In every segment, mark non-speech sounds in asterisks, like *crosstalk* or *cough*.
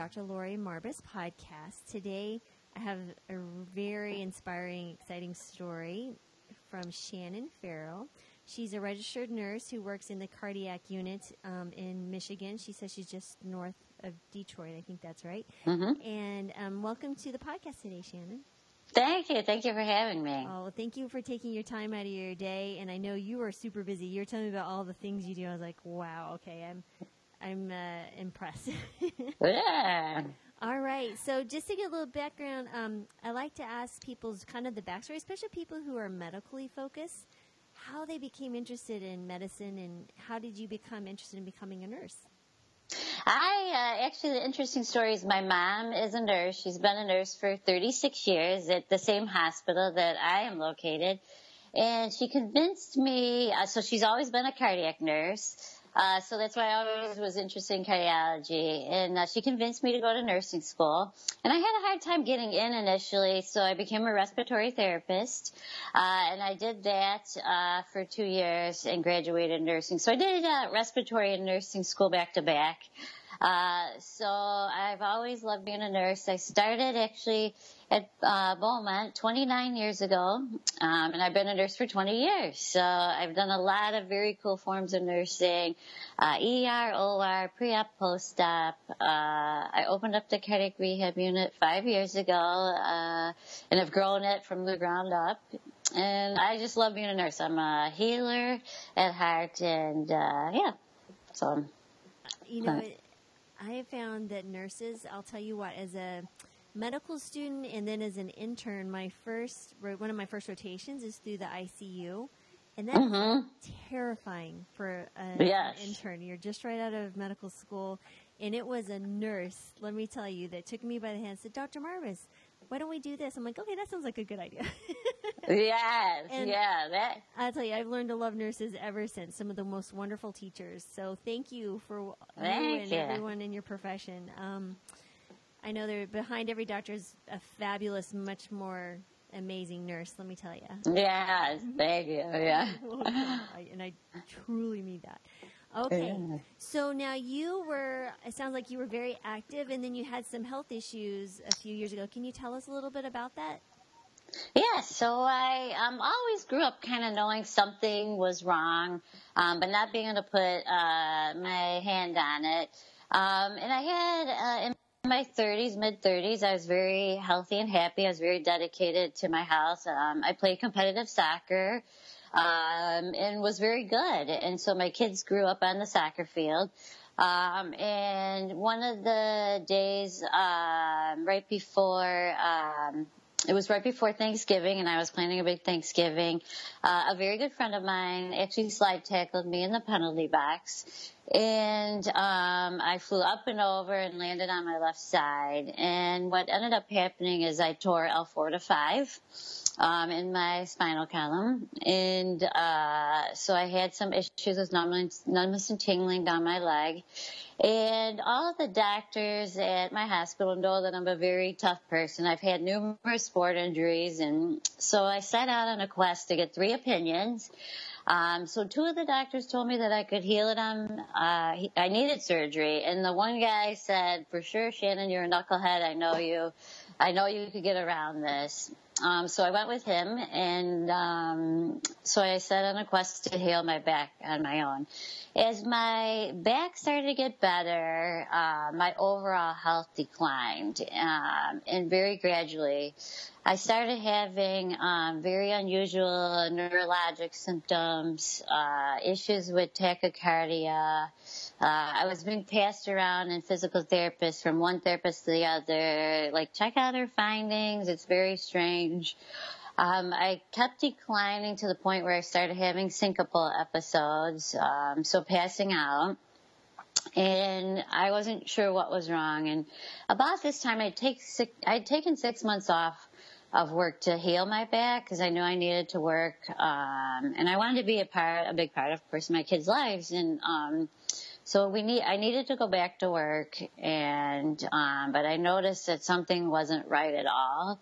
Dr. Lori Marbas podcast. Today, I have a very inspiring, exciting story from Shannon Farrell. She's a registered nurse who works in the cardiac unit um, in Michigan. She says she's just north of Detroit. I think that's right. Mm-hmm. And um, welcome to the podcast today, Shannon. Thank you. Thank you for having me. Oh, well, thank you for taking your time out of your day. And I know you are super busy. You're telling me about all the things you do. I was like, wow, okay, I'm, I'm uh, impressed. *laughs* yeah. All right. So just to get a little background, um, I like to ask people's kind of the backstory, especially people who are medically focused, how they became interested in medicine and how did you become interested in becoming a nurse? I uh, actually the interesting story is my mom is a nurse. She's been a nurse for 36 years at the same hospital that I am located, and she convinced me. Uh, so she's always been a cardiac nurse. Uh, so that's why I always was interested in cardiology. And uh, she convinced me to go to nursing school. And I had a hard time getting in initially, so I became a respiratory therapist. Uh, and I did that uh, for two years and graduated nursing. So I did uh, respiratory and nursing school back to back. Uh, so I've always loved being a nurse. I started actually at uh, Beaumont 29 years ago, um, and I've been a nurse for 20 years. So I've done a lot of very cool forms of nursing, uh, ER, OR, pre-op, post-op. Uh, I opened up the cardiac rehab unit five years ago, uh, and have grown it from the ground up. And I just love being a nurse. I'm a healer at heart, and uh, yeah, so. You know, I have found that nurses, I'll tell you what, as a medical student and then as an intern, my first one of my first rotations is through the ICU, and that's Mhm. terrifying for a, Yes. an intern. You're just right out of medical school, and it was a nurse. Let me tell you, that took me by the hand. and Said, "Dr. Marbas, why don't we do this?" I'm like, "Okay, that sounds like a good idea." *laughs* Yes, And- yeah, that I'll tell you, I've learned to love nurses ever since. Some of the most wonderful teachers. So thank you for you and you. everyone in your profession. Um, I know there behind every doctor is a fabulous, much more amazing nurse. Let me tell you. Yes, thank you. Yeah. *laughs* And I truly mean that. Okay, Yeah. so now you were. It sounds like you were very active, and then you had some health issues a few years ago. Can you tell us a little bit about that? Yeah, so I um, always grew up kind of knowing something was wrong, um, but not being able to put uh, my hand on it. Um, and I had uh, in my 30s, mid 30s, I was very healthy and happy. I was very dedicated to my house. Um, I played competitive soccer um, and was very good. And so my kids grew up on the soccer field. Um, and one of the days um, right before um, it was right before Thanksgiving, and I was planning a big Thanksgiving. Uh, a very good friend of mine actually slide tackled me in the penalty box, and um, I flew up and over and landed on my left side. And what ended up happening is I tore L4 to 5 um, in my spinal column, and uh, so I had some issues with numbness, numbness and tingling down my leg. And all of the doctors at my hospital know that I'm a very tough person. I've had numerous sport injuries, and so I set out on a quest to get three opinions. Um, so two of the doctors told me that I could heal it on, uh, he- I needed surgery. And the one guy said, for sure, Shannon, you're a knucklehead. I know you. I know you could get around this. Um, so I went with him and, um, so I set on a quest to heal my back on my own. As my back started to get better, uh, my overall health declined, um, and very gradually. I started having um, very unusual neurologic symptoms, uh, issues with tachycardia. Uh, I was being passed around in physical therapists from one therapist to the other, like check out her findings. It's very strange. Um, I kept declining to the point where I started having syncopal episodes, um, so passing out. And I wasn't sure what was wrong. And about this time, I'd take six, I'd taken six months off of work to heal my back because I knew I needed to work. Um, and I wanted to be a part, a big part, of course, my kids' lives. And um, so we need, I needed to go back to work. And um, but I noticed that something wasn't right at all.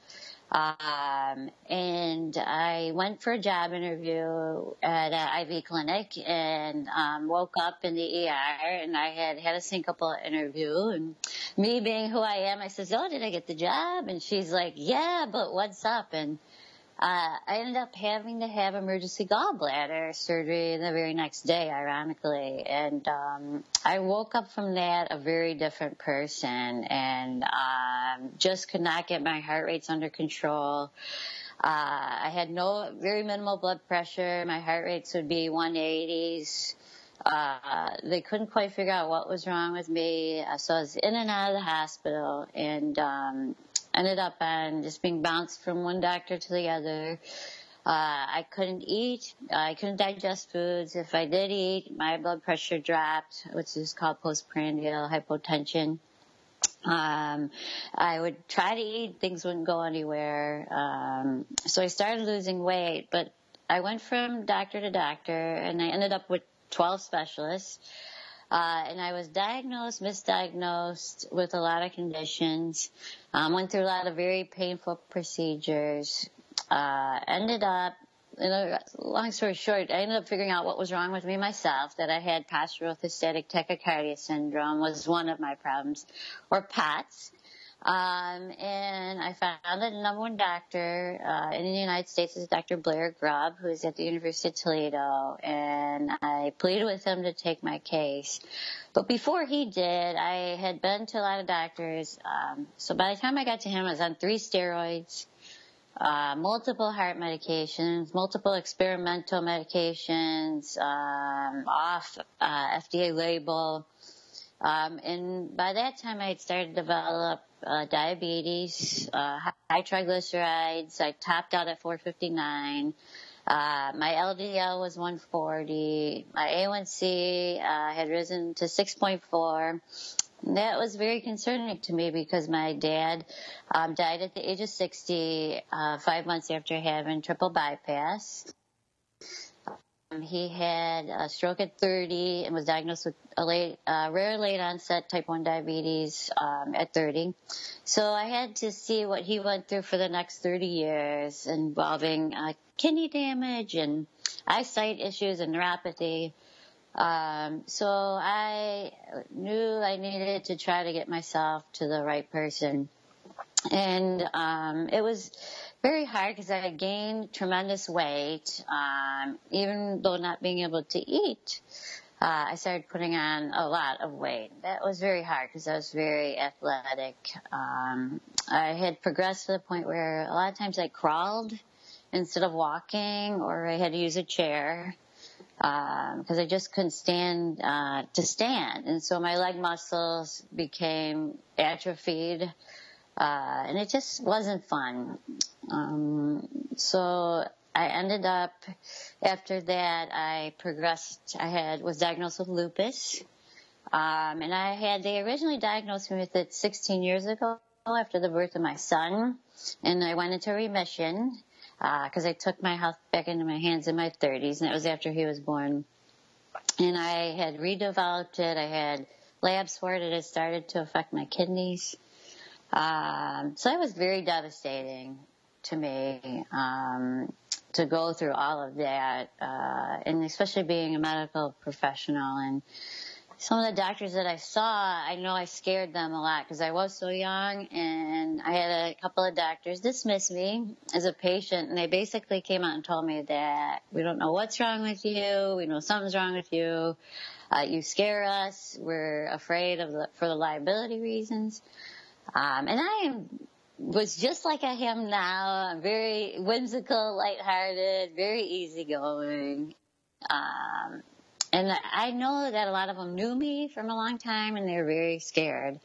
Um, and I went for a job interview at an IV clinic and um, woke up in the ER and I had had a syncopal interview and me being who I am, I says, "Oh, did I get the job?" And she's like, "Yeah, but what's up?" And uh, I ended up having to have emergency gallbladder surgery the very next day, ironically. And um, I woke up from that a very different person and um, just could not get my heart rates under control. Uh, I had no, very minimal blood pressure. My heart rates would be 180s. Uh, they couldn't quite figure out what was wrong with me. Uh, so I was in and out of the hospital and, um, ended up on just being bounced from one doctor to the other. Uh, I couldn't eat. I couldn't digest foods. If I did eat, my blood pressure dropped, which is called postprandial hypotension. Um, I would try to eat, things wouldn't go anywhere. Um, so I started losing weight, but I went from doctor to doctor and I ended up with 12 specialists. Uh, and I was diagnosed, misdiagnosed with a lot of conditions. Um, went through a lot of very painful procedures. Uh, ended up, you know, long story short, I ended up figuring out what was wrong with me myself. That I had postural orthostatic tachycardia syndrome was one of my problems, or POTS. Um, and I found that the number one doctor uh, in the United States is Dr. Blair Grubb, who is at the University of Toledo, and I pleaded with him to take my case. But before he did, I had been to a lot of doctors. Um, so by the time I got to him, I was on three steroids, uh, multiple heart medications, multiple experimental medications, um, off uh, FDA label. Um, and by that time, I had started to develop uh, diabetes, uh, high triglycerides. I topped out at 459. Uh, my LDL was 140. My A1C uh, had risen to 6.4. That was very concerning to me because my dad um, died at the age of 60, uh, five months after having triple bypass. Um, he had a stroke at 30 and was diagnosed with a late, uh, rare late onset type 1 diabetes um, at 30. So I had to see what he went through for the next 30 years involving uh, kidney damage and eyesight issues and neuropathy. Um, so I knew I needed to try to get myself to the right person. And um, it was very hard because I gained tremendous weight, um, even though not being able to eat. Uh, I started putting on a lot of weight. That was very hard because I was very athletic. Um, I had progressed to the point where a lot of times I crawled instead of walking, or I had to use a chair because um, I just couldn't stand uh, to stand, and so my leg muscles became atrophied, uh, and it just wasn't fun. Um, so I ended up after that I progressed. I had was diagnosed with lupus, um, and I had they originally diagnosed me with it 16 years ago after the birth of my son, and I went into remission because uh, I took my health back into my hands in my 30s, and it was after he was born. And I had redeveloped it. I had labs for it. It had started to affect my kidneys. Um, so it was very devastating to me um, to go through all of that, uh, and especially being a medical professional and some of the doctors that I saw, I know I scared them a lot because I was so young and I had a couple of doctors dismiss me as a patient and they basically came out and told me that we don't know what's wrong with you. We know something's wrong with you. Uh, you scare us. We're afraid of the, for the liability reasons. Um, and I am was just like I am now. I'm very whimsical, lighthearted, very easygoing. Um, and I know that a lot of them knew me from a long time and they were very scared.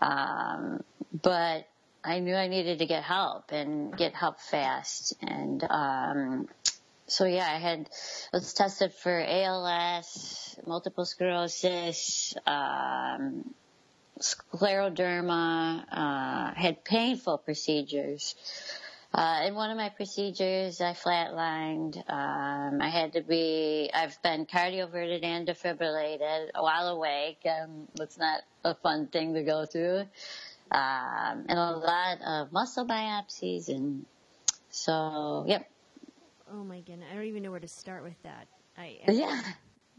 Um, but I knew I needed to get help and get help fast. And, um, so yeah, I had, was tested for ALS, multiple sclerosis, um, scleroderma, uh, had painful procedures. Uh, in one of my procedures, I flatlined. Um, I had to be, I've been cardioverted and defibrillated while awake. Um, it's not a fun thing to go through. um, and a lot of muscle biopsies, and so yep. Oh my goodness, I don't even know where to start with that. I, I yeah.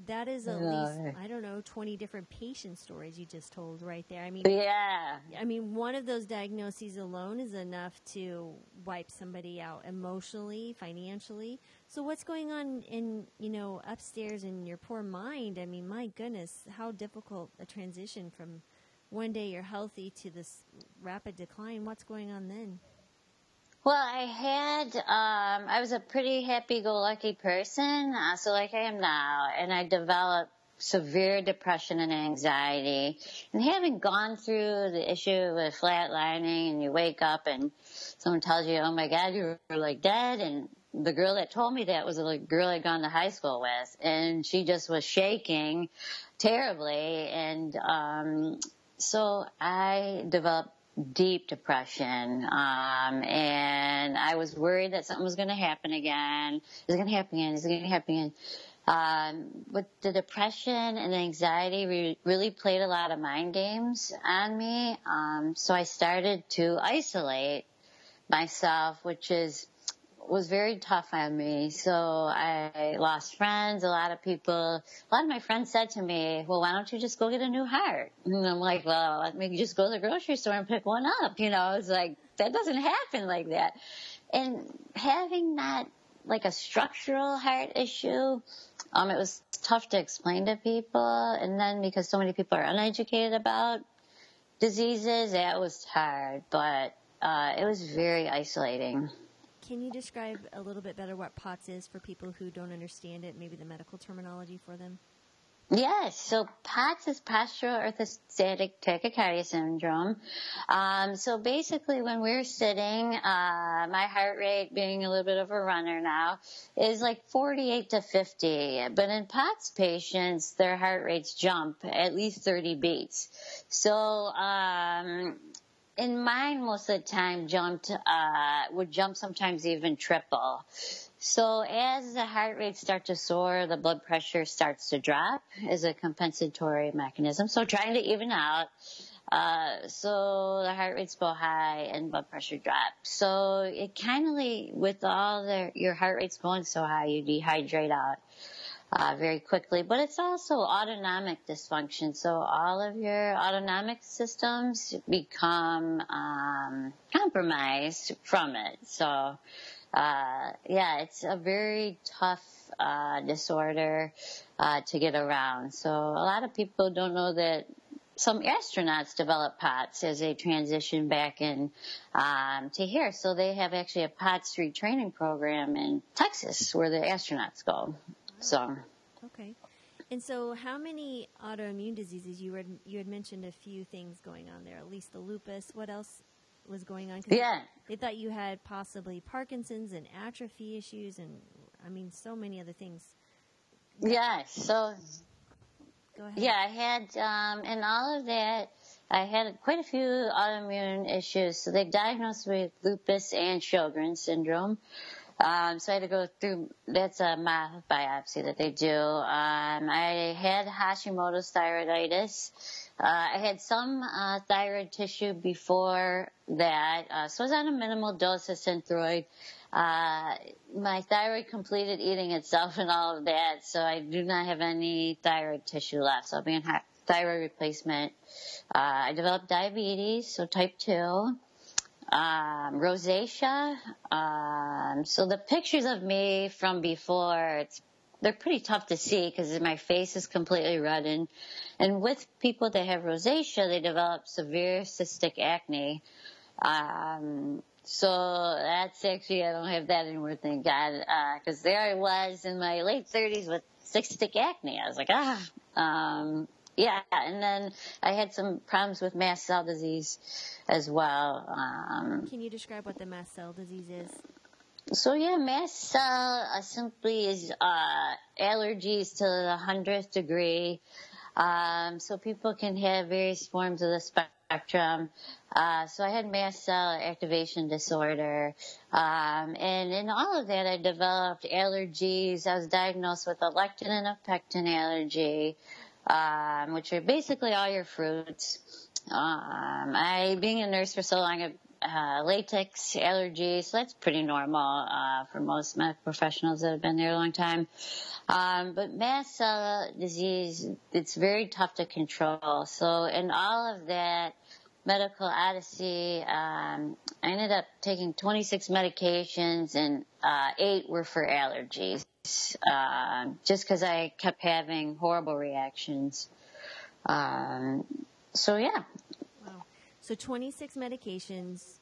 That is at least I don't know twenty different patient stories you just told right there. I mean, yeah. I mean, one of those diagnoses alone is enough to wipe somebody out emotionally, financially. So what's going on in you know upstairs in your poor mind? I mean, my goodness, how difficult a transition from one day you're healthy to this rapid decline. What's going on then? Well, I had, um, I was a pretty happy-go-lucky person, uh, so like I am now, and I developed severe depression and anxiety. And having gone through the issue with flatlining and you wake up and someone tells you, oh my God, you're like dead. And the girl that told me that was a girl I'd gone to high school with and she just was shaking terribly. And, um, so I developed deep depression. Um, and I was worried that something was going to happen again. Is it going to happen again? Is it going to happen again? Um, with the depression and anxiety re- really played a lot of mind games on me. Um, so I started to isolate myself, which is was very tough on me. So I lost friends. A lot of people, a lot of my friends said to me, well, why don't you just go get a new heart? And I'm like, well, let me just go to the grocery store and pick one up. You know, it's like, that doesn't happen like that. And having that, like a structural heart issue, um, it was tough to explain to people. And then because so many people are uneducated about diseases, that was hard, but, uh, it was very isolating. Can you describe a little bit better what POTS is for people who don't understand it, maybe the medical terminology for them? Yes, so POTS is postural orthostatic tachycardia syndrome. Um, so basically, when we're sitting, uh, my heart rate, being a little bit of a runner now, is like 48 to 50. But in POTS patients, their heart rates jump at least 30 beats. So um, in mine most of the time jumped uh would jump sometimes even triple. So as the heart rate starts to soar the blood pressure starts to drop as a compensatory mechanism. So trying to even out uh, so the heart rates go high and blood pressure drops. So it kind of, with all the, your heart rates going so high, you dehydrate out uh, very quickly. But it's also autonomic dysfunction. So all of your autonomic systems become um, compromised from it. So uh, yeah, it's a very tough uh, disorder uh, to get around. So a lot of people don't know that some astronauts develop POTS as they transition back in um, to here. So they have actually a POTS retraining program in Texas where the astronauts go. So. Okay. And so, how many autoimmune diseases? You were you had mentioned a few things going on there. At least the lupus. What else was going on? yeah. They thought you had possibly Parkinson's and atrophy issues, and I mean, so many other things. Yeah. So. Go ahead. Yeah, I had, um, and all of that. I had quite a few autoimmune issues. So they diagnosed me with lupus and Sjogren's syndrome. Um, so I had to go through, that's a mouth biopsy that they do. Um, I had Hashimoto's thyroiditis. Uh, I had some uh, thyroid tissue before that, uh, so I was on a minimal dose of Synthroid. Uh, my thyroid completed eating itself *laughs* and all of that, so I do not have any thyroid tissue left. So I'll be on thyroid replacement. Uh, I developed diabetes, so type 2 um, rosacea. Um, so the pictures of me from before, it's they're pretty tough to see because my face is completely reddened. And with people that have rosacea, they develop severe cystic acne. Um, so that's actually, I don't have that anymore, thank God, because uh, there I was in my late 30s with cystic acne. I was like, ah, um, yeah, and then I had some problems with mast cell disease as well. Um, Can you describe what the mast cell disease is? So yeah, mast cell uh, simply is uh, allergies to the hundredth degree. Um, so people can have various forms of the spectrum. Uh, so I had mast cell activation disorder, um, and in all of that, I developed allergies. I was diagnosed with a lectin and a pectin allergy um, which are basically all your fruits. Um, I, being a nurse for so long, have uh, latex allergies, so that's pretty normal uh, for most medical professionals that have been there a long time. Um, but mast cell disease, it's very tough to control. So in all of that medical odyssey, um, I ended up taking 26 medications and uh, eight were for allergies, uh, just because I kept having horrible reactions. Um, so yeah. Wow. So 26 medications.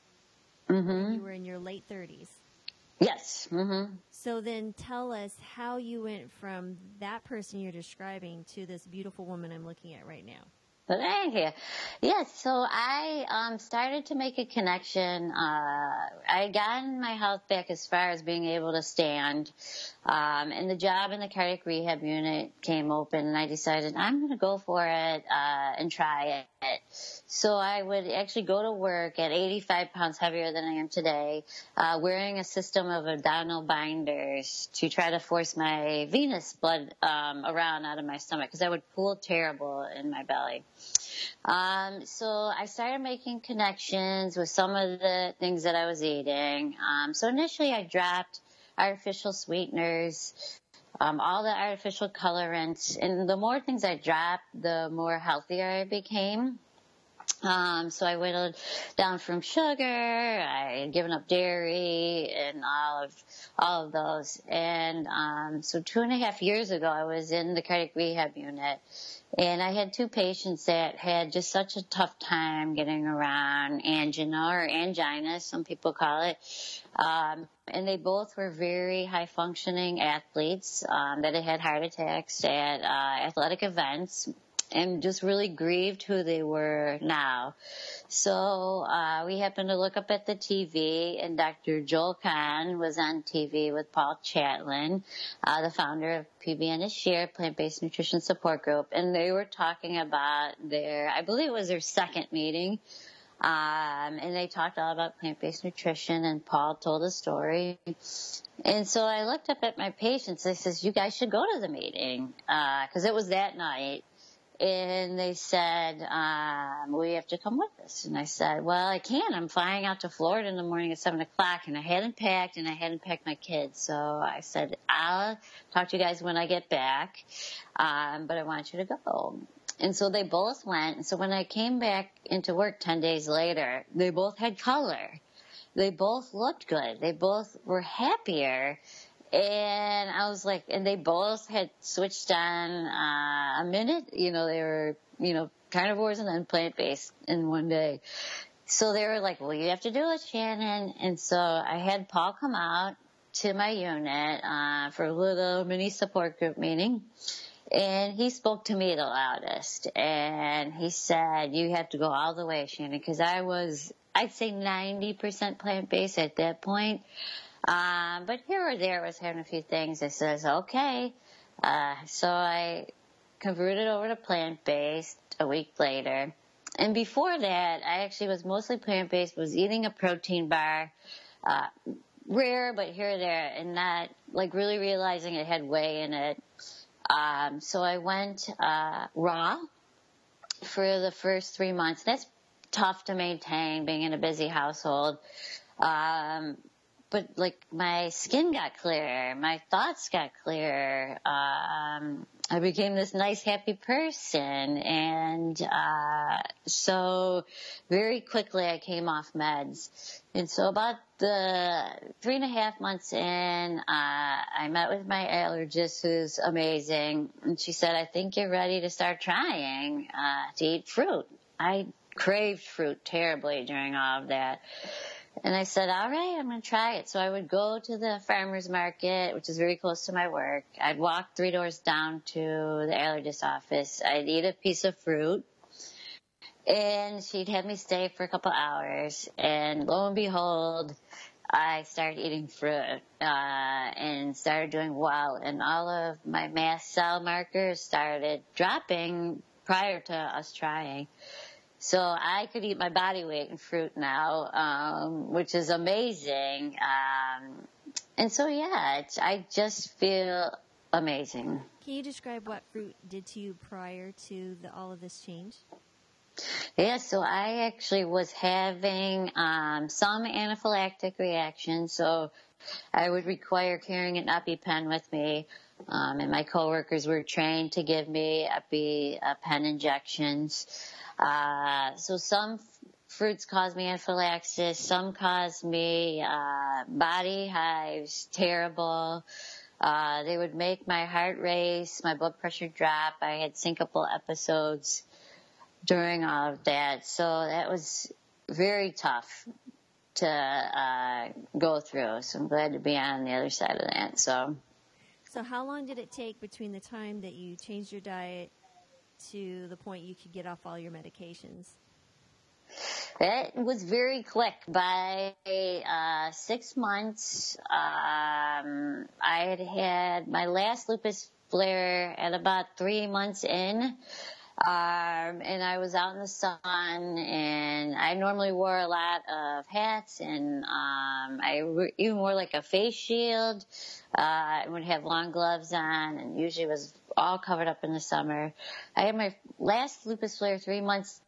Mm-hmm. You were in your late 30s. Yes. Mm-hmm. So then tell us how you went from that person you're describing to this beautiful woman I'm looking at right now. Thank. Yes, so I um, started to make a connection. Uh, I gotten my health back as far as being able to stand, um, and the job in the cardiac rehab unit came open, and I decided I'm going to go for it uh, and try it. So I would actually go to work at 85 pounds heavier than I am today, uh, wearing a system of abdominal binders to try to force my venous blood um, around out of my stomach because I would pool terrible in my belly. Um, so I started making connections with some of the things that I was eating. Um, so initially I dropped artificial sweeteners, um, all the artificial colorants, and the more things I dropped, the more healthier I became. Um, so I whittled down from sugar. I had given up dairy and all of all of those. And um, so two and a half years ago, I was in the cardiac rehab unit, and I had two patients that had just such a tough time getting around angina or angina, some people call it. Um, and they both were very high functioning athletes um, that had heart attacks at uh, athletic events and just really grieved who they were now. So uh, we happened to look up at the TV, and Dr. Joel Kahn was on TV with Paul Chatlin, uh, the founder of PBNSG Plant-Based Nutrition Support Group, and they were talking about their, I believe it was their second meeting. Um, and they talked all about plant-based nutrition and Paul told a story. And so I looked up at my patients. I says, you guys should go to the meeting. Uh, cause it was that night and they said, um, "We have to come with us." And I said, "Well, I can't. I'm flying out to Florida in the morning at seven o'clock, and I hadn't packed, and I hadn't packed my kids. So I said, I'll talk to you guys when I get back, um, but I want you to go." And so they both went. And so when I came back into work ten days later, they both had color. They both looked good. They both were happier and I was like, and they both had switched on uh, a minute. You know, they were, you know, carnivores and then plant based in one day. So they were like, well, you have to do it, Shannon. And so I had Paul come out to my unit uh, for a little mini support group meeting. And he spoke to me the loudest. And he said, you have to go all the way, Shannon, because I was, I'd say 90% plant based at that point. Um, but here or there, I was having a few things. I says, okay. Uh, so I converted over to plant based a week later. And before that, I actually was mostly plant based, was eating a protein bar, uh, rare, but here or there, and not like really realizing it had whey in it. Um, so I went, uh, raw for the first three months. That's tough to maintain being in a busy household. Um, but like my skin got clearer, my thoughts got clearer. Um, I became this nice, happy person, and uh, so very quickly I came off meds. And so about the three and a half months in, uh, I met with my allergist, who's amazing, and she said, "I think you're ready to start trying uh, to eat fruit." I craved fruit terribly during all of that. And I said, all right, I'm going to try it. So I would go to the farmer's market, which is very close to my work. I'd walk three doors down to the allergist office. I'd eat a piece of fruit and she'd have me stay for a couple hours. And lo and behold, I started eating fruit, uh, and started doing well. And all of my mast cell markers started dropping prior to us trying. So I could eat my body weight in fruit now, um, which is amazing. Um, and so yeah, I just feel amazing. Can you describe what fruit did to you prior to the, all of this change? Yeah, so I actually was having um, some anaphylactic reactions, so I would require carrying an EpiPen with me. Um, and my coworkers were trained to give me EpiPen injections. Uh, so some f- fruits cause me anaphylaxis, some cause me uh, body hives, terrible. Uh, they would make my heart race, my blood pressure drop. I had syncopal episodes during all of that. So that was very tough to uh, go through. So I'm glad to be on the other side of that. So. So how long did it take between the time that you changed your diet to the point you could get off all your medications? It was very quick. By uh, six months, um, I had had my last lupus flare at about three months in. Um, and I was out in the sun and I normally wore a lot of hats and, um, I re- even wore like a face shield, uh, and would have long gloves on and usually was all covered up in the summer. I had my last lupus flare three months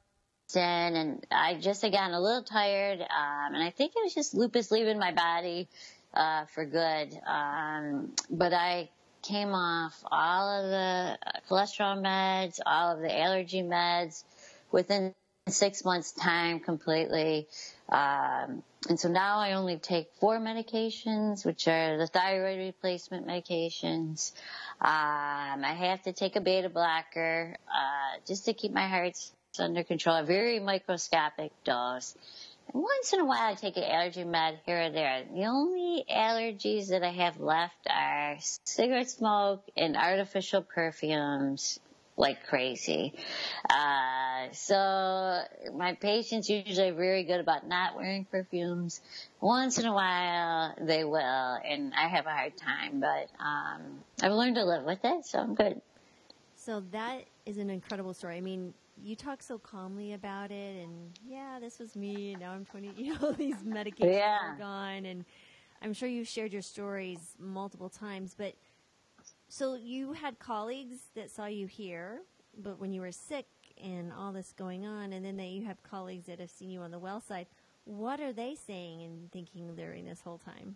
in and I just had gotten a little tired, um, and I think it was just lupus leaving my body, uh, for good. Um, but I came off all of the cholesterol meds, all of the allergy meds within six months time completely. Um, and so now I only take four medications, which are the thyroid replacement medications. Um, I have to take a beta blocker, uh, just to keep my heart under control, a very microscopic dose. And once in a while I take an allergy med here or there. The only allergies that I have left are cigarette smoke and artificial perfumes like crazy. Uh, so my patients usually are very good about not wearing perfumes. Once in a while they will and I have a hard time, but, um, I've learned to live with it, so I'm good. So that is an incredible story. I mean, you talk so calmly about it, and yeah, this was me. And now I'm 20. *laughs* You know, these medications Yeah. are gone, and I'm sure you've shared your stories multiple times. But so you had colleagues that saw you here, but when you were sick and all this going on, and then they, you have colleagues that have seen you on the well side. What are they saying and thinking during this whole time?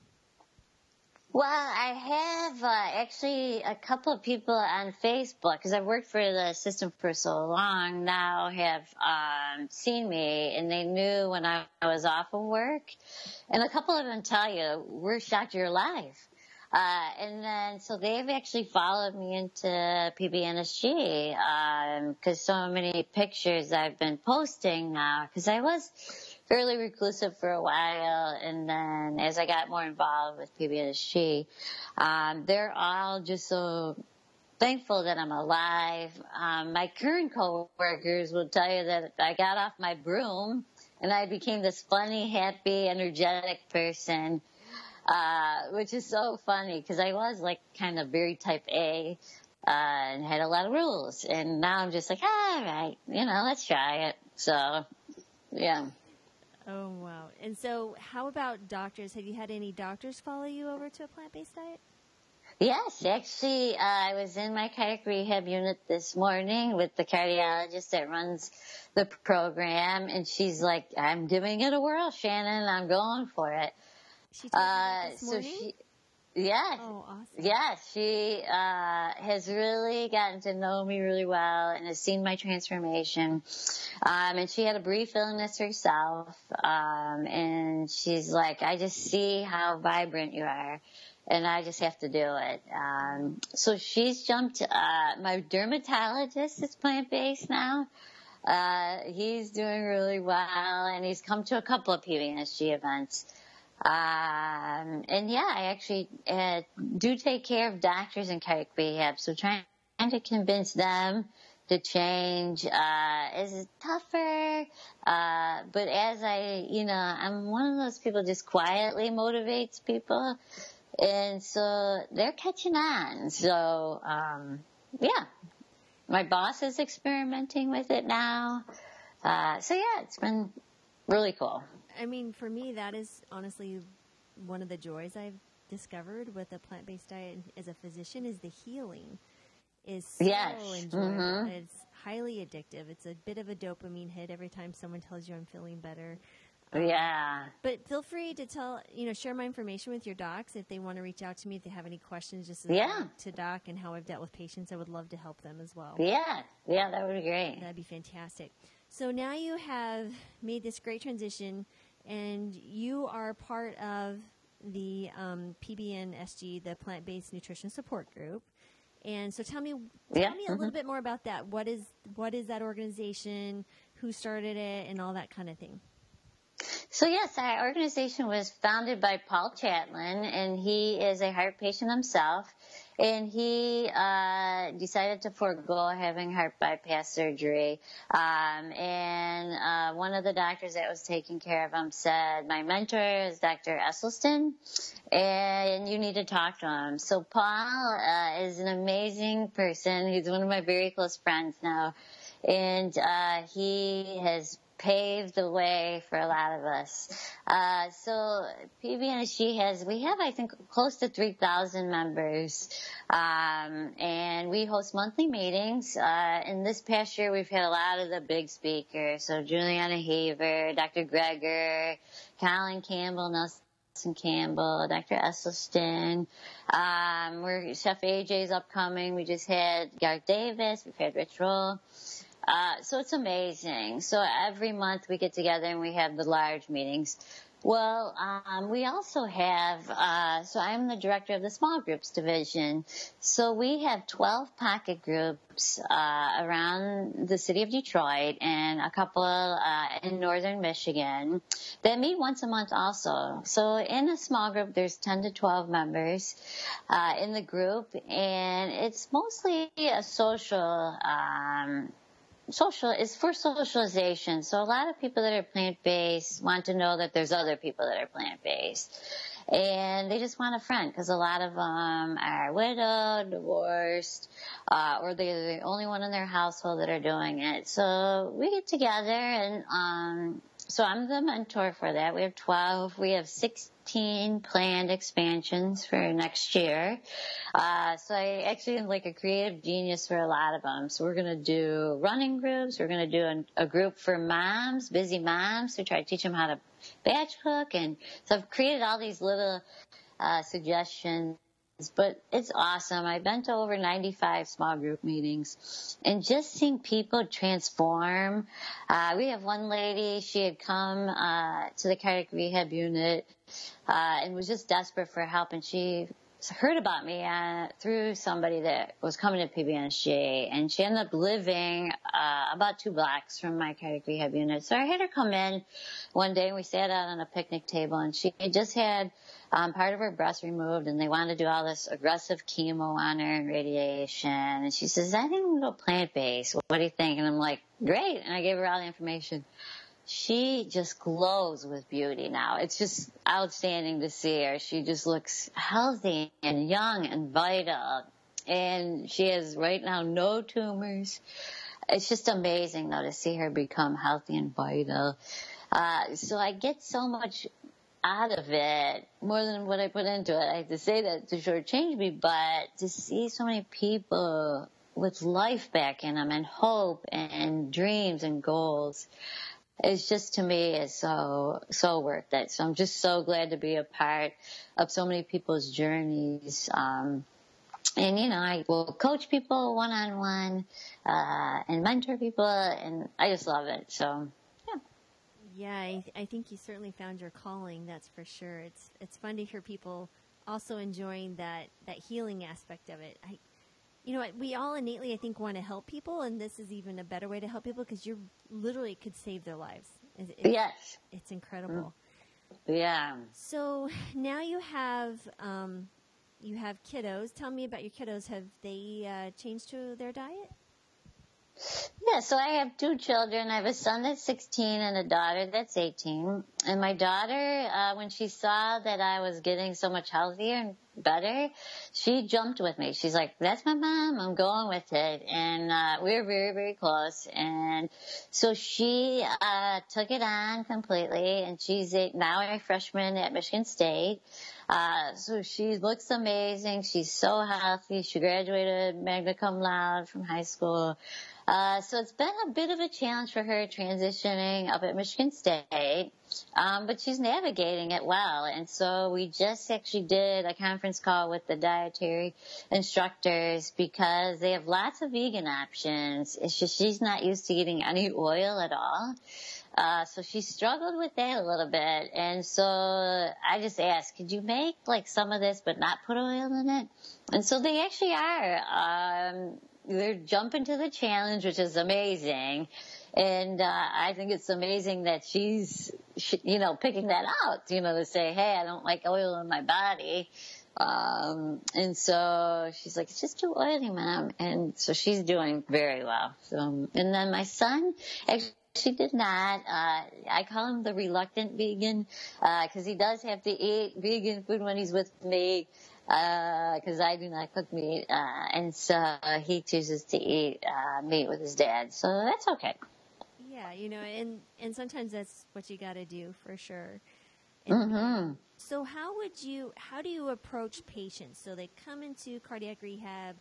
Well, I have uh, actually a couple of people on Facebook because I've worked for the system for so long now have um, seen me and they knew when I was off of work, and a couple of them tell you we're shocked you're alive. Uh, and then, so they've actually followed me into PBNSG, um, cause so many pictures I've been posting now, cause I was fairly reclusive for a while, and then as I got more involved with PBNSG, um, they're all just so thankful that I'm alive. Um, my current coworkers will tell you that I got off my broom and I became this funny, happy, energetic person, uh, which is so funny because I was like kind of very type A. Uh, and had a lot of rules, and now I'm just like, all right, you know, let's try it. So, yeah. Oh wow! And so, how about doctors? Have you had any doctors follow you over to a plant-based diet? Yes, actually, uh, I was in my cardiac rehab unit this morning with the cardiologist that runs the program, and she's like, "I'm giving it a whirl, Shannon. I'm going for it." She told Uh, so she, yes, oh, awesome! yes, she uh, has really gotten to know me really well and has seen my transformation. Um, and she had a brief illness herself, um, and she's like, "I just see how vibrant you are." and I just have to do it. Um, so she's jumped. Uh, my dermatologist is plant based now. Uh, he's doing really well, and he's come to a couple of PBNSG events. Um, and yeah, I actually uh, do take care of doctors in cardiac rehab, so trying to convince them to change uh, is tougher. Uh, but as I, you know, I'm one of those people just quietly motivates people and so they're catching on. So, um, yeah, my boss is experimenting with it now. Uh, so yeah, it's been really cool. I mean, for me, that is honestly one of the joys I've discovered with a plant-based diet as a physician is the healing. is so Yes. enjoyable. Mhm. It's highly addictive. It's a bit of a dopamine hit every time someone tells you I'm feeling better. Um, Yeah. But feel free to tell, you know, share my information with your docs if they want to reach out to me if they have any questions just as Yeah. to doc and how I've dealt with patients. I would love to help them as well. Yeah. Yeah, that would be great. That'd be fantastic. So now you have made this great transition, and you are part of the um, PBNSG, the Plant Based Nutrition Support Group. And so tell me, tell Yeah, me a little mhm. bit more about that. What is what is that organization? Who started it, and all that kind of thing. So yes, our organization was founded by Paul Chatlin, and he is a heart patient himself. And he uh, decided to forego having heart bypass surgery. Um, and uh, one of the doctors that was taking care of him said, "My mentor is Dr. Esselstyn, and you need to talk to him." So Paul uh, is an amazing person. He's one of my very close friends now, and uh, he has paved the way for a lot of us. Uh, so PBNSG has, we have, I think, close to 3,000 members. Um, and we host monthly meetings. Uh, in this past year, we've had a lot of the big speakers. So Julieanna Hever, Dr. Greger, Colin Campbell, Nelson Campbell, Dr. Esselstyn. Um, we're, Chef AJ's upcoming. We just had Garth Davis. We've had Rich Roll. Uh, so it's amazing. So every month we get together and we have the large meetings. Well, um, we also have, uh, so I'm the director of the small groups division. So we have 12 pocket groups, uh, around the city of Detroit and a couple, uh, in northern Michigan that meet once a month also. So in a small group, there's 10 to 12 members, uh, in the group and it's mostly a social, um, social is for socialization. So a lot of people that are plant based want to know that there's other people that are plant based. And they just want a friend because a lot of them are widowed, divorced, uh, or they're the only one in their household that are doing it. So we get together and, um, so I'm the mentor for that. We have 12, we have 16 planned expansions for next year. Uh, so I actually am like a creative genius for a lot of them. So we're going to do running groups. We're going to do an, a group for moms, busy moms who try to teach them how to batch cook. And so I've created all these little, uh, suggestions but it's awesome. I've been to over 95 small group meetings and just seeing people transform. Uh, we have one lady, she had come, uh, to the cardiac rehab unit, uh, and was just desperate for help and she heard about me uh, through somebody that was coming to PBNSG, and she ended up living uh, about two blocks from my cardiac rehab unit. So I had her come in one day, and we sat out on a picnic table, and she just had um, part of her breast removed, and they wanted to do all this aggressive chemo on her and radiation. And she says, "I think gonna go plant based. What do you think?" And I'm like, "Great!" And I gave her all the information she just glows with beauty now. It's just outstanding to see her. She just looks healthy and young and vital. And she has right now no tumors. It's just amazing though to see her become healthy and vital. Uh, so I get so much out of it, more than what I put into it. I have to say that to shortchange me, but to see so many people with life back in them and hope and dreams and goals it's just to me is so so worth it. So I'm just so glad to be a part of so many people's journeys. Um, and you know, I will coach people one on one, and mentor people, and I just love it. So yeah. I, I think you certainly found your calling. That's for sure. It's it's fun to hear people also enjoying that that healing aspect of it. I, you know, we all innately, I think, want to help people, and this is even a better way to help people because you literally could save their lives. It, it, Yes. it's incredible. Yeah. So now you have um, you have kiddos. Tell me about your kiddos. Have they uh, changed to their diet? Yeah, so I have two children. I have a son that's 16 and a daughter that's 18. And my daughter, uh, when she saw that I was getting so much healthier and better, she jumped with me. She's like, that's my mom. I'm going with it. And, uh, we were very, very close. And so she, uh, took it on completely and she's a, now a freshman at Michigan State. Uh, so she looks amazing. She's so healthy. She graduated magna cum laude from high school. Uh, so it's been a bit of a challenge for her transitioning up at Michigan State, um, but she's navigating it well. And so we just actually did a conference call with the dietary instructors because they have lots of vegan options. It's just she's not used to eating any oil at all. Uh, so she struggled with that a little bit. And so I just asked, could you make like some of this but not put oil in it? And so they actually are. Um, they're jumping to the challenge, which is amazing. And uh, I think it's amazing that she's, she, you know, picking that out, you know, to say, hey, I don't like oil in my body. Um, and so she's like, it's just too oily, mom. And so she's doing very well. So, and then my son actually she did not. Uh, I call him the reluctant vegan, uh, cause he does have to eat vegan food when he's with me because uh, I do not cook meat, uh, and so he chooses to eat uh, meat with his dad. So that's okay. Yeah, you know, and and sometimes that's what you got to do for sure. mm-hmm. So how would you? How do you approach patients? So they come into cardiac rehab,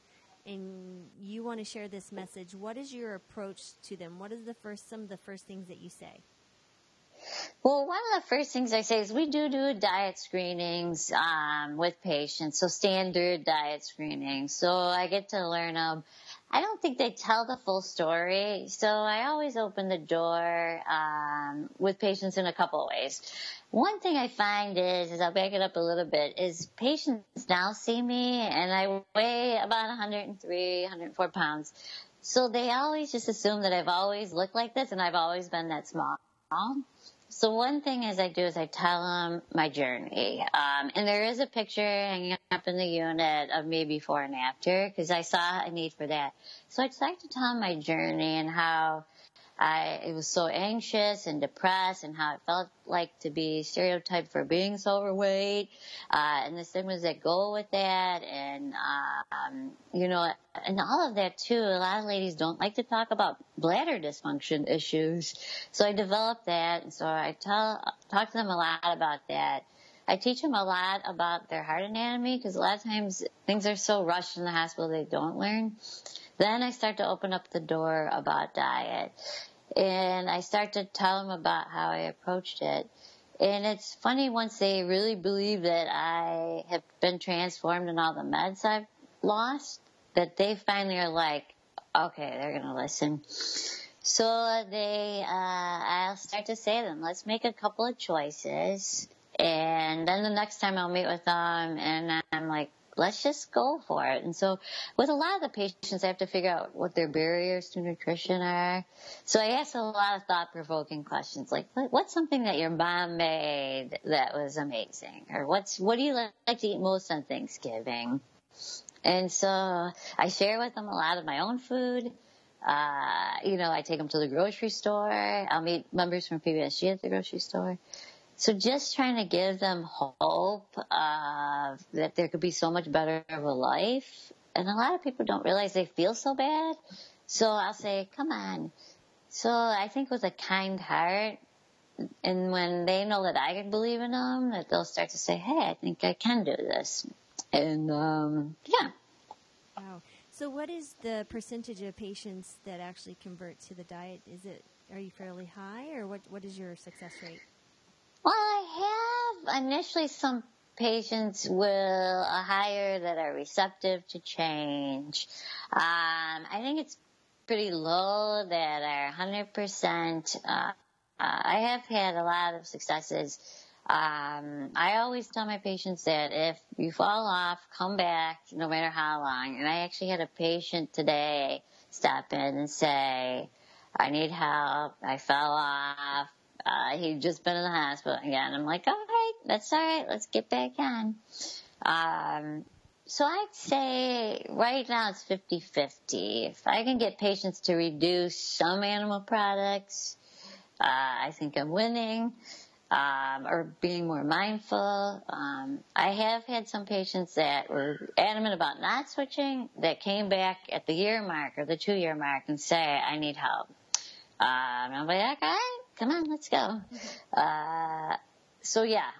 and you want to share this message. What is your approach to them? What is the first? Some of the first things that you say. Well, one of the first things I say is we do do diet screenings um, with patients, so standard diet screenings. So I get to learn them. I don't think they tell the full story, so I always open the door um, with patients in a couple of ways. One thing I find is, is I'll back it up a little bit, is patients now see me and I weigh about 103, 104 pounds. So they always just assume that I've always looked like this and I've always been that small. So one thing is I do is I tell them my journey. Um, and there is a picture hanging up in the unit of me before and after because I saw a need for that. So I'd like to tell them my journey and how I was so anxious and depressed and how it felt like to be stereotyped for being so overweight, uh, and the stigmas that go with that and, um, you know, and all of that too. A lot of ladies don't like to talk about bladder dysfunction issues. So I developed that and so I tell, talk to them a lot about that. I teach them a lot about their heart anatomy because a lot of times things are so rushed in the hospital they don't learn. Then I start to open up the door about diet. And I start to tell them about how I approached it. And it's funny once they really believe that I have been transformed in all the meds I've lost, that they finally are like, okay, they're gonna listen. So they, uh, I'll start to say to them, let's make a couple of choices. And then the next time I'll meet with them and I'm like, let's just go for it. And so with a lot of the patients, I have to figure out what their barriers to nutrition are. So I ask a lot of thought provoking questions like, what's something that your mom made that was amazing? Or what's, what do you like to eat most on Thanksgiving? And so I share with them a lot of my own food. Uh, you know, I take them to the grocery store. I'll meet members from PBNSG at the grocery store. So just trying to give them hope uh, that there could be so much better of a life. And a lot of people don't realize they feel so bad. So I'll say, come on. So I think with a kind heart, and when they know that I can believe in them, that they'll start to say, hey, I think I can do this. And um, yeah. Wow. So what is the percentage of patients that actually convert to the diet? Is it are you fairly high, or what? What is your success rate? Well, I have initially some patients will uh, hire that are receptive to change. Um, I think it's pretty low that are 100%. Uh, uh, I have had a lot of successes. Um, I always tell my patients that if you fall off, come back no matter how long. And I actually had a patient today stop in and say, I need help. I fell off. Uh, he'd just been in the hospital again. I'm like, all right, that's all right. Let's get back on. Um, so I'd say right now it's 50-50. If I can get patients to reduce some animal products, uh, I think I'm winning. Um, or being more mindful. Um, I have had some patients that were adamant about not switching that came back at the year mark or the two year mark and say, I need help. Um, I'm like, okay, come on, let's go. *laughs* Uh, so yeah,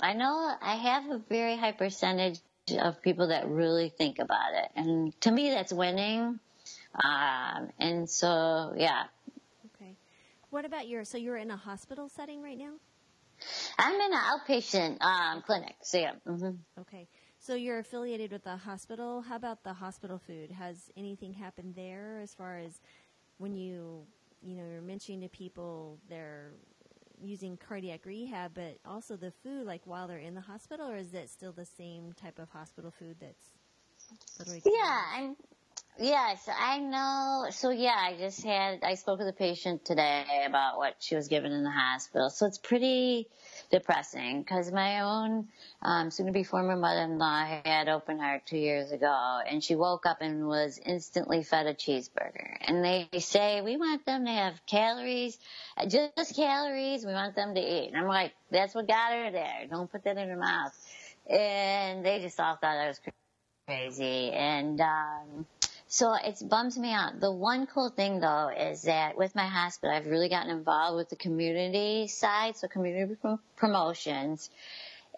I know I have a very high percentage of people that really think about it, and to me, that's winning. Um, and so, yeah. Okay. What about your? So you're in a hospital setting right now. I'm in an outpatient um, clinic. So yeah. Mm-hmm. Okay. So you're affiliated with the hospital. How about the hospital food? Has anything happened there as far as when you, you know, you're mentioning to people they're using cardiac rehab, but also the food, like while they're in the hospital, or is it still the same type of hospital food that's literally? Yeah, I'm. Yes, I know. So yeah, I just had, I spoke with a patient today about what she was given in the hospital. So it's pretty depressing because my own, um, soon to be former mother-in-law had open heart two years ago and she woke up and was instantly fed a cheeseburger. And they say, we want them to have calories, just calories. We want them to eat. And I'm like, that's what got her there. Don't put that in her mouth. And they just all thought I was crazy. And, um, so it bums me out. The one cool thing though is that with my hospital, I've really gotten involved with the community side, so community promotions.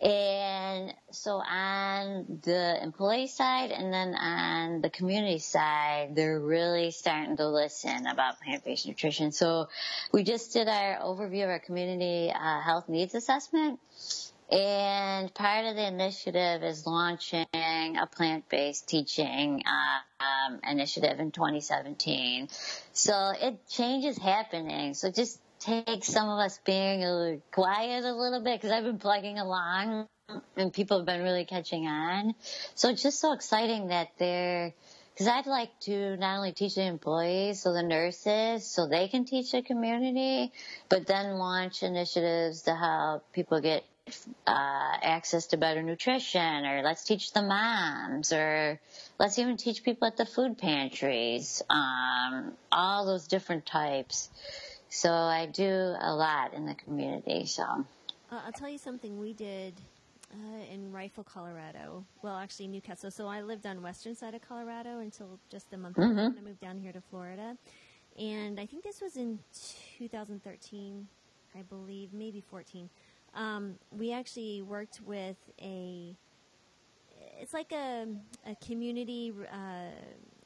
And so on the employee side and then on the community side, they're really starting to listen about plant-based nutrition. So we just did our overview of our community uh, health needs assessment and part of the initiative is launching a plant-based teaching uh, um, initiative in 2017. So it changes happening. So just take some of us being a quiet a little bit because I've been plugging along and people have been really catching on. So it's just so exciting that they're because I'd like to not only teach the employees, so the nurses, so they can teach the community, but then launch initiatives to help people get uh, access to better nutrition, or let's teach the moms, or let's even teach people at the food pantries, um, all those different types. So I do a lot in the community. So uh, I'll tell you something we did uh, in Rifle, Colorado. Well, actually New Castle. So I lived on western side of Colorado until just a month mm-hmm. ago when I moved down here to Florida. And I think this was in 2013, I believe, maybe 14 um, we actually worked with a. It's like a, a community, uh,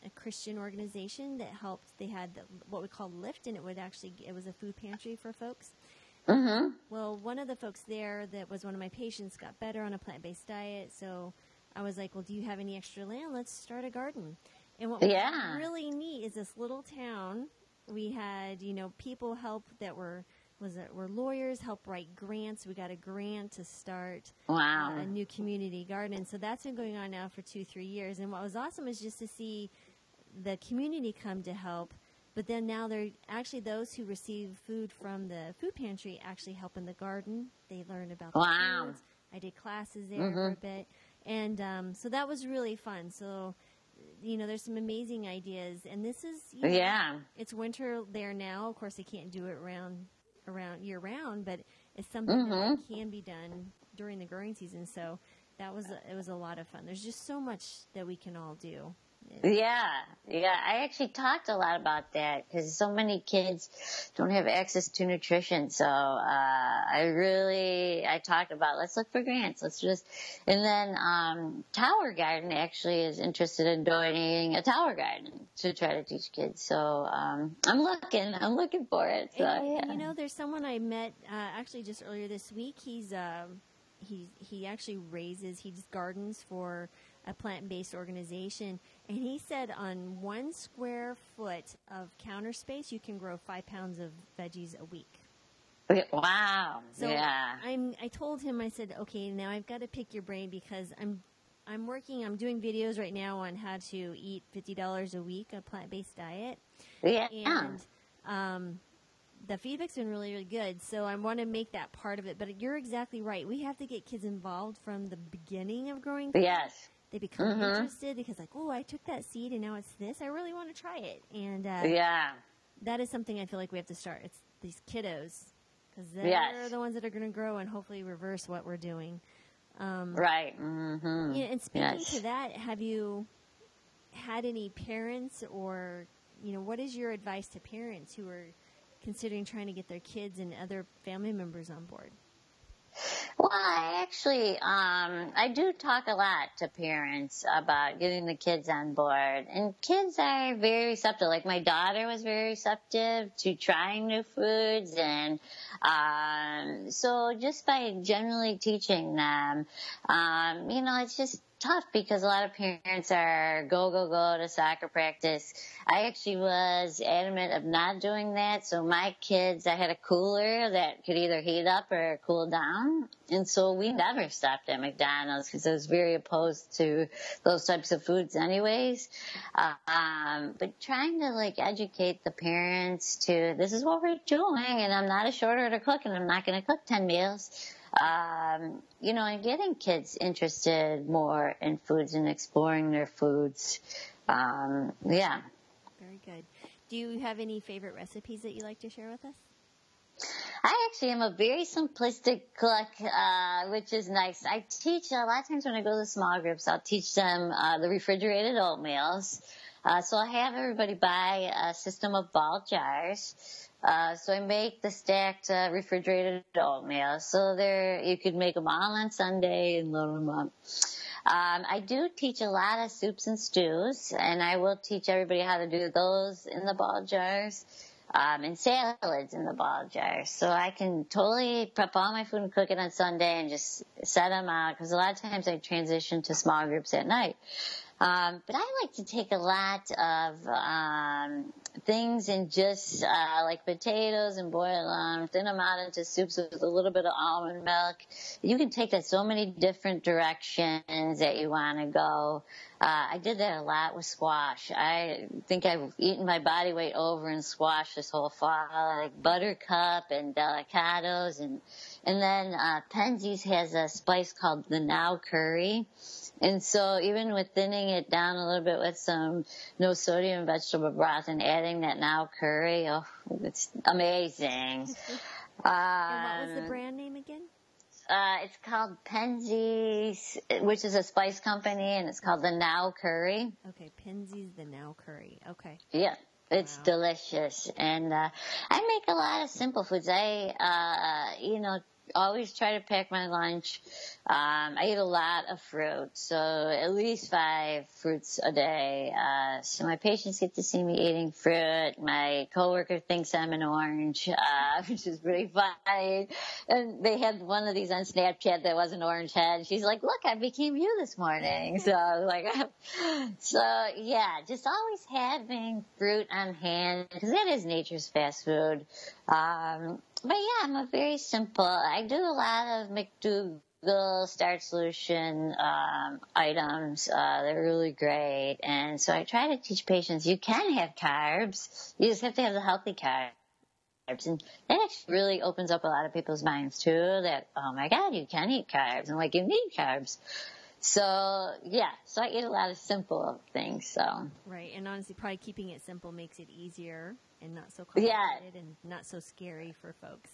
a Christian organization that helped. They had the, what we call Lift, and it would actually it was a food pantry for folks. Mm-hmm. Well, one of the folks there that was one of my patients got better on a plant based diet, so I was like, "Well, do you have any extra land? Let's start a garden." And what yeah. was really neat is this little town. We had, you know, people help that were was it were lawyers help write grants. We got a grant to start wow. uh, a new community garden. So that's been going on now for two, three years. And what was awesome is just to see the community come to help. But then now they're actually those who receive food from the food pantry actually help in the garden. They learn about the wow. foods. I did classes there mm-hmm. for a bit, and um, so that was really fun. So you know, there's some amazing ideas, and this is you know, yeah. It's winter there now. Of course, they can't do it around around year round, but it's something mm-hmm. that can be done during the growing season. So that was it was a lot of fun. There's just so much that we can all do. Yeah, yeah. I actually talked a lot about that because so many kids don't have access to nutrition. So uh, I really I talked about let's look for grants. Let's just and then um, Tower Garden actually is interested in donating a Tower Garden to try to teach kids. So um, I'm looking. I'm looking for it. So, and, yeah. You know, there's someone I met uh, actually just earlier this week. He's um, he he actually raises he gardens for a plant-based organization and he said on one square foot of counter space, you can grow five pounds of veggies a week. Wow. So yeah. I'm, I told him, I said, okay, now I've got to pick your brain because I'm, I'm working, I'm doing videos right now on how to eat $50 a week, a plant-based diet. Yeah. And, um, the feedback's been really, really good. So I want to make that part of it. But you're exactly right. We have to get kids involved from the beginning of growing. Yes they become mm-hmm. interested because like oh i took that seed and now it's this i really want to try it and uh, yeah that is something i feel like we have to start it's these kiddos because they're yes. the ones that are going to grow and hopefully reverse what we're doing um, right mm-hmm. yeah, and speaking yes. to that have you had any parents or you know what is your advice to parents who are considering trying to get their kids and other family members on board Well, I actually, um, I do talk a lot to parents about getting the kids on board, and kids are very receptive. Like my daughter was very receptive to trying new foods, and um, so just by generally teaching them, um, you know, it's just tough because a lot of parents are go, go, go to soccer practice. I actually was adamant of not doing that. So my kids, I had a cooler that could either heat up or cool down. And so we never stopped at McDonald's because I was very opposed to those types of foods anyways. Um, but trying to like educate the parents to this is what we're doing and I'm not a short order cook and I'm not going to cook 10 meals um, you know, and getting kids interested more in foods and exploring their foods. Um, yeah. Very good. Do you have any favorite recipes that you like to share with us? I actually am a very simplistic cook, uh, which is nice. I teach a lot of times when I go to small groups, I'll teach them uh, the refrigerated oatmeals. Uh, so I have everybody buy a system of ball jars. Uh, so I make the stacked uh, refrigerated oatmeal. So there, you could make them all on Sunday and load them up. Um, I do teach a lot of soups and stews, and I will teach everybody how to do those in the ball jars. Um, and salads in the ball jars. So I can totally prep all my food and cook it on Sunday and just set them out because a lot of times I transition to small groups at night. Um, but I like to take a lot of um, things and just uh, like potatoes and boil them, thin them out into soups with a little bit of almond milk. You can take that so many different directions that you want to go. Uh, I did that a lot with squash. I think I've eaten my body weight over in squash this whole fall, like buttercup and delicatas and, and then, uh, Penzeys has a spice called the now curry. And so even with thinning it down a little bit with some no sodium vegetable broth and adding that now curry, oh, it's amazing. *laughs* and what was the um, brand name again? Uh, it's called Penzeys, which is a spice company, and it's called the Now Curry. Okay, Penzeys the Now Curry. Okay. Yeah. It's wow. delicious, and uh, I make a lot of simple foods. I, uh, you know, always try to pack my lunch. Um, I eat a lot of fruit, so at least five fruits a day. Uh, so my patients get to see me eating fruit. My coworker thinks I'm an orange, *laughs* uh, which is pretty funny. And they had one of these on Snapchat that was an orange head. She's like, "Look, I became you this morning." So like, *laughs* so yeah, just always having fruit on hand because that is nature's fast food. Um, but yeah, I'm a very simple. I do a lot of McDougall Starch Solution um, items. Uh, they're really great, and so I try to teach patients you can have carbs. You just have to have the healthy carbs. And that actually really opens up a lot of people's minds too that, oh my God, you can eat carbs. And like, you need carbs. So yeah, so I eat a lot of simple things. So right, and honestly, probably keeping it simple makes it easier and not so complicated yeah. and not so scary for folks.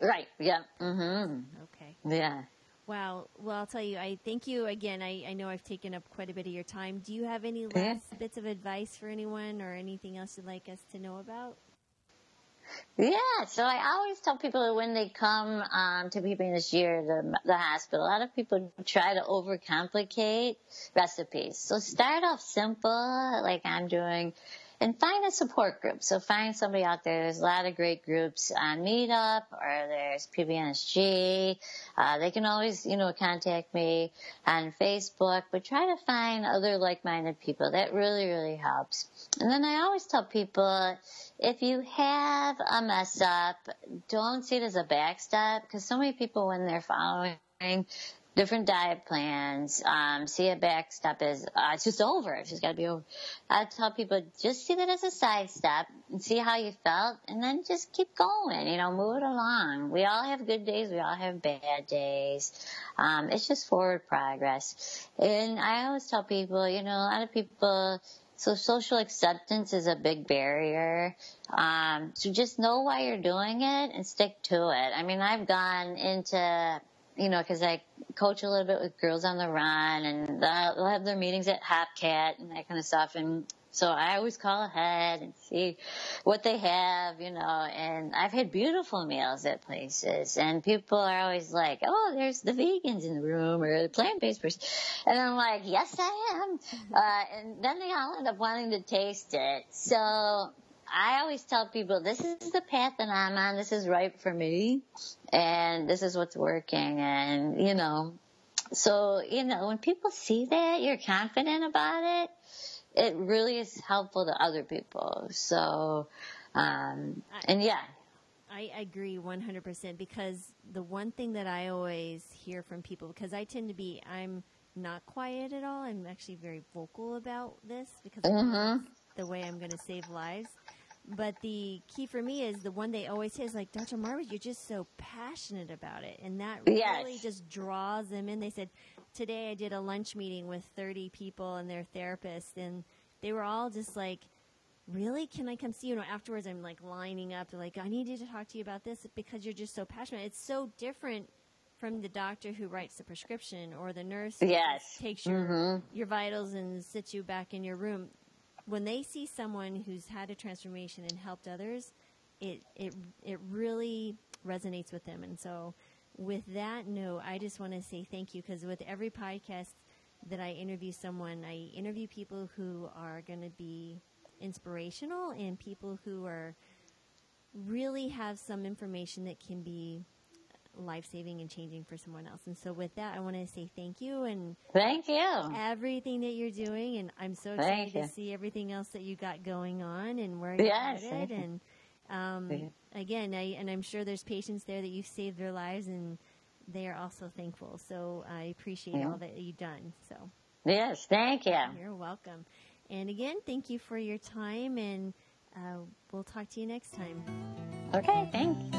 Right. Yeah. Mm-hmm. Okay. Yeah. Wow. Well, I'll tell you, I thank you again. I, I know I've taken up quite a bit of your time. Do you have any last yeah. bits of advice for anyone or anything else you'd like us to know about? Yeah, so I always tell people when they come um, to PB this year, the, the hospital, a lot of people try to overcomplicate recipes. So start off simple, like I'm doing and find a support group. So find somebody out there. There's a lot of great groups on Meetup or there's PBNSG. Uh, they can always, you know, contact me on Facebook, but try to find other like-minded people. That really, really helps. And then I always tell people, if you have a mess up, don't see it as a backstep because so many people when they're following different diet plans. Um, see a backstep as uh, it's just over. It's just got to be over. I tell people just see that as a side step and see how you felt, and then just keep going. You know, move it along. We all have good days. We all have bad days. Um, it's just forward progress. And I always tell people, you know, a lot of people. So social acceptance is a big barrier. Um, so just know why you're doing it and stick to it. I mean, I've gone into you know, because I coach a little bit with Girls on the Run, and they'll have their meetings at Hopcat and that kind of stuff. And So I always call ahead and see what they have, you know, and I've had beautiful meals at places and people are always like, oh, there's the vegans in the room or the plant-based person. And I'm like, yes, I am. Uh, and then they all end up wanting to taste it. So I always tell people this is the path that I'm on. This is right for me and this is what's working. And, you know, so, you know, when people see that, you're confident about it it really is helpful to other people. So, um, and yeah. I agree 100% because the one thing that I always hear from people, because I tend to be, I'm not quiet at all. I'm actually very vocal about this because mm-hmm. the way I'm going to save lives. But the key for me is the one they always say is like, Dr. Marwood, you're just so passionate about it. And that yes. really just draws them in. They said, today I did a lunch meeting with 30 people and their therapists, and they were all just like, really? Can I come see you? know, afterwards I'm like lining up. They're like, I need to talk to you about this because you're just so passionate. It's so different from the doctor who writes the prescription or the nurse yes. takes your, mm-hmm. your vitals and sits you back in your room. When they see someone who's had a transformation and helped others, it, it, it really resonates with them. And so with that note, I just want to say thank you because with every podcast that I interview someone, I interview people who are going to be inspirational and people who are really have some information that can be life saving and changing for someone else. And so with that, I want to say thank you and thank you everything that you're doing. And I'm so excited to see everything else that you got going on and where you're yes, headed. And um, *laughs* again, I, and I'm sure there's patients there that you've saved their lives and they are also thankful. So I appreciate yeah. all that you've done. So yes, thank you. You're welcome. And again, thank you for your time, and uh, we'll talk to you next time. Okay, thanks.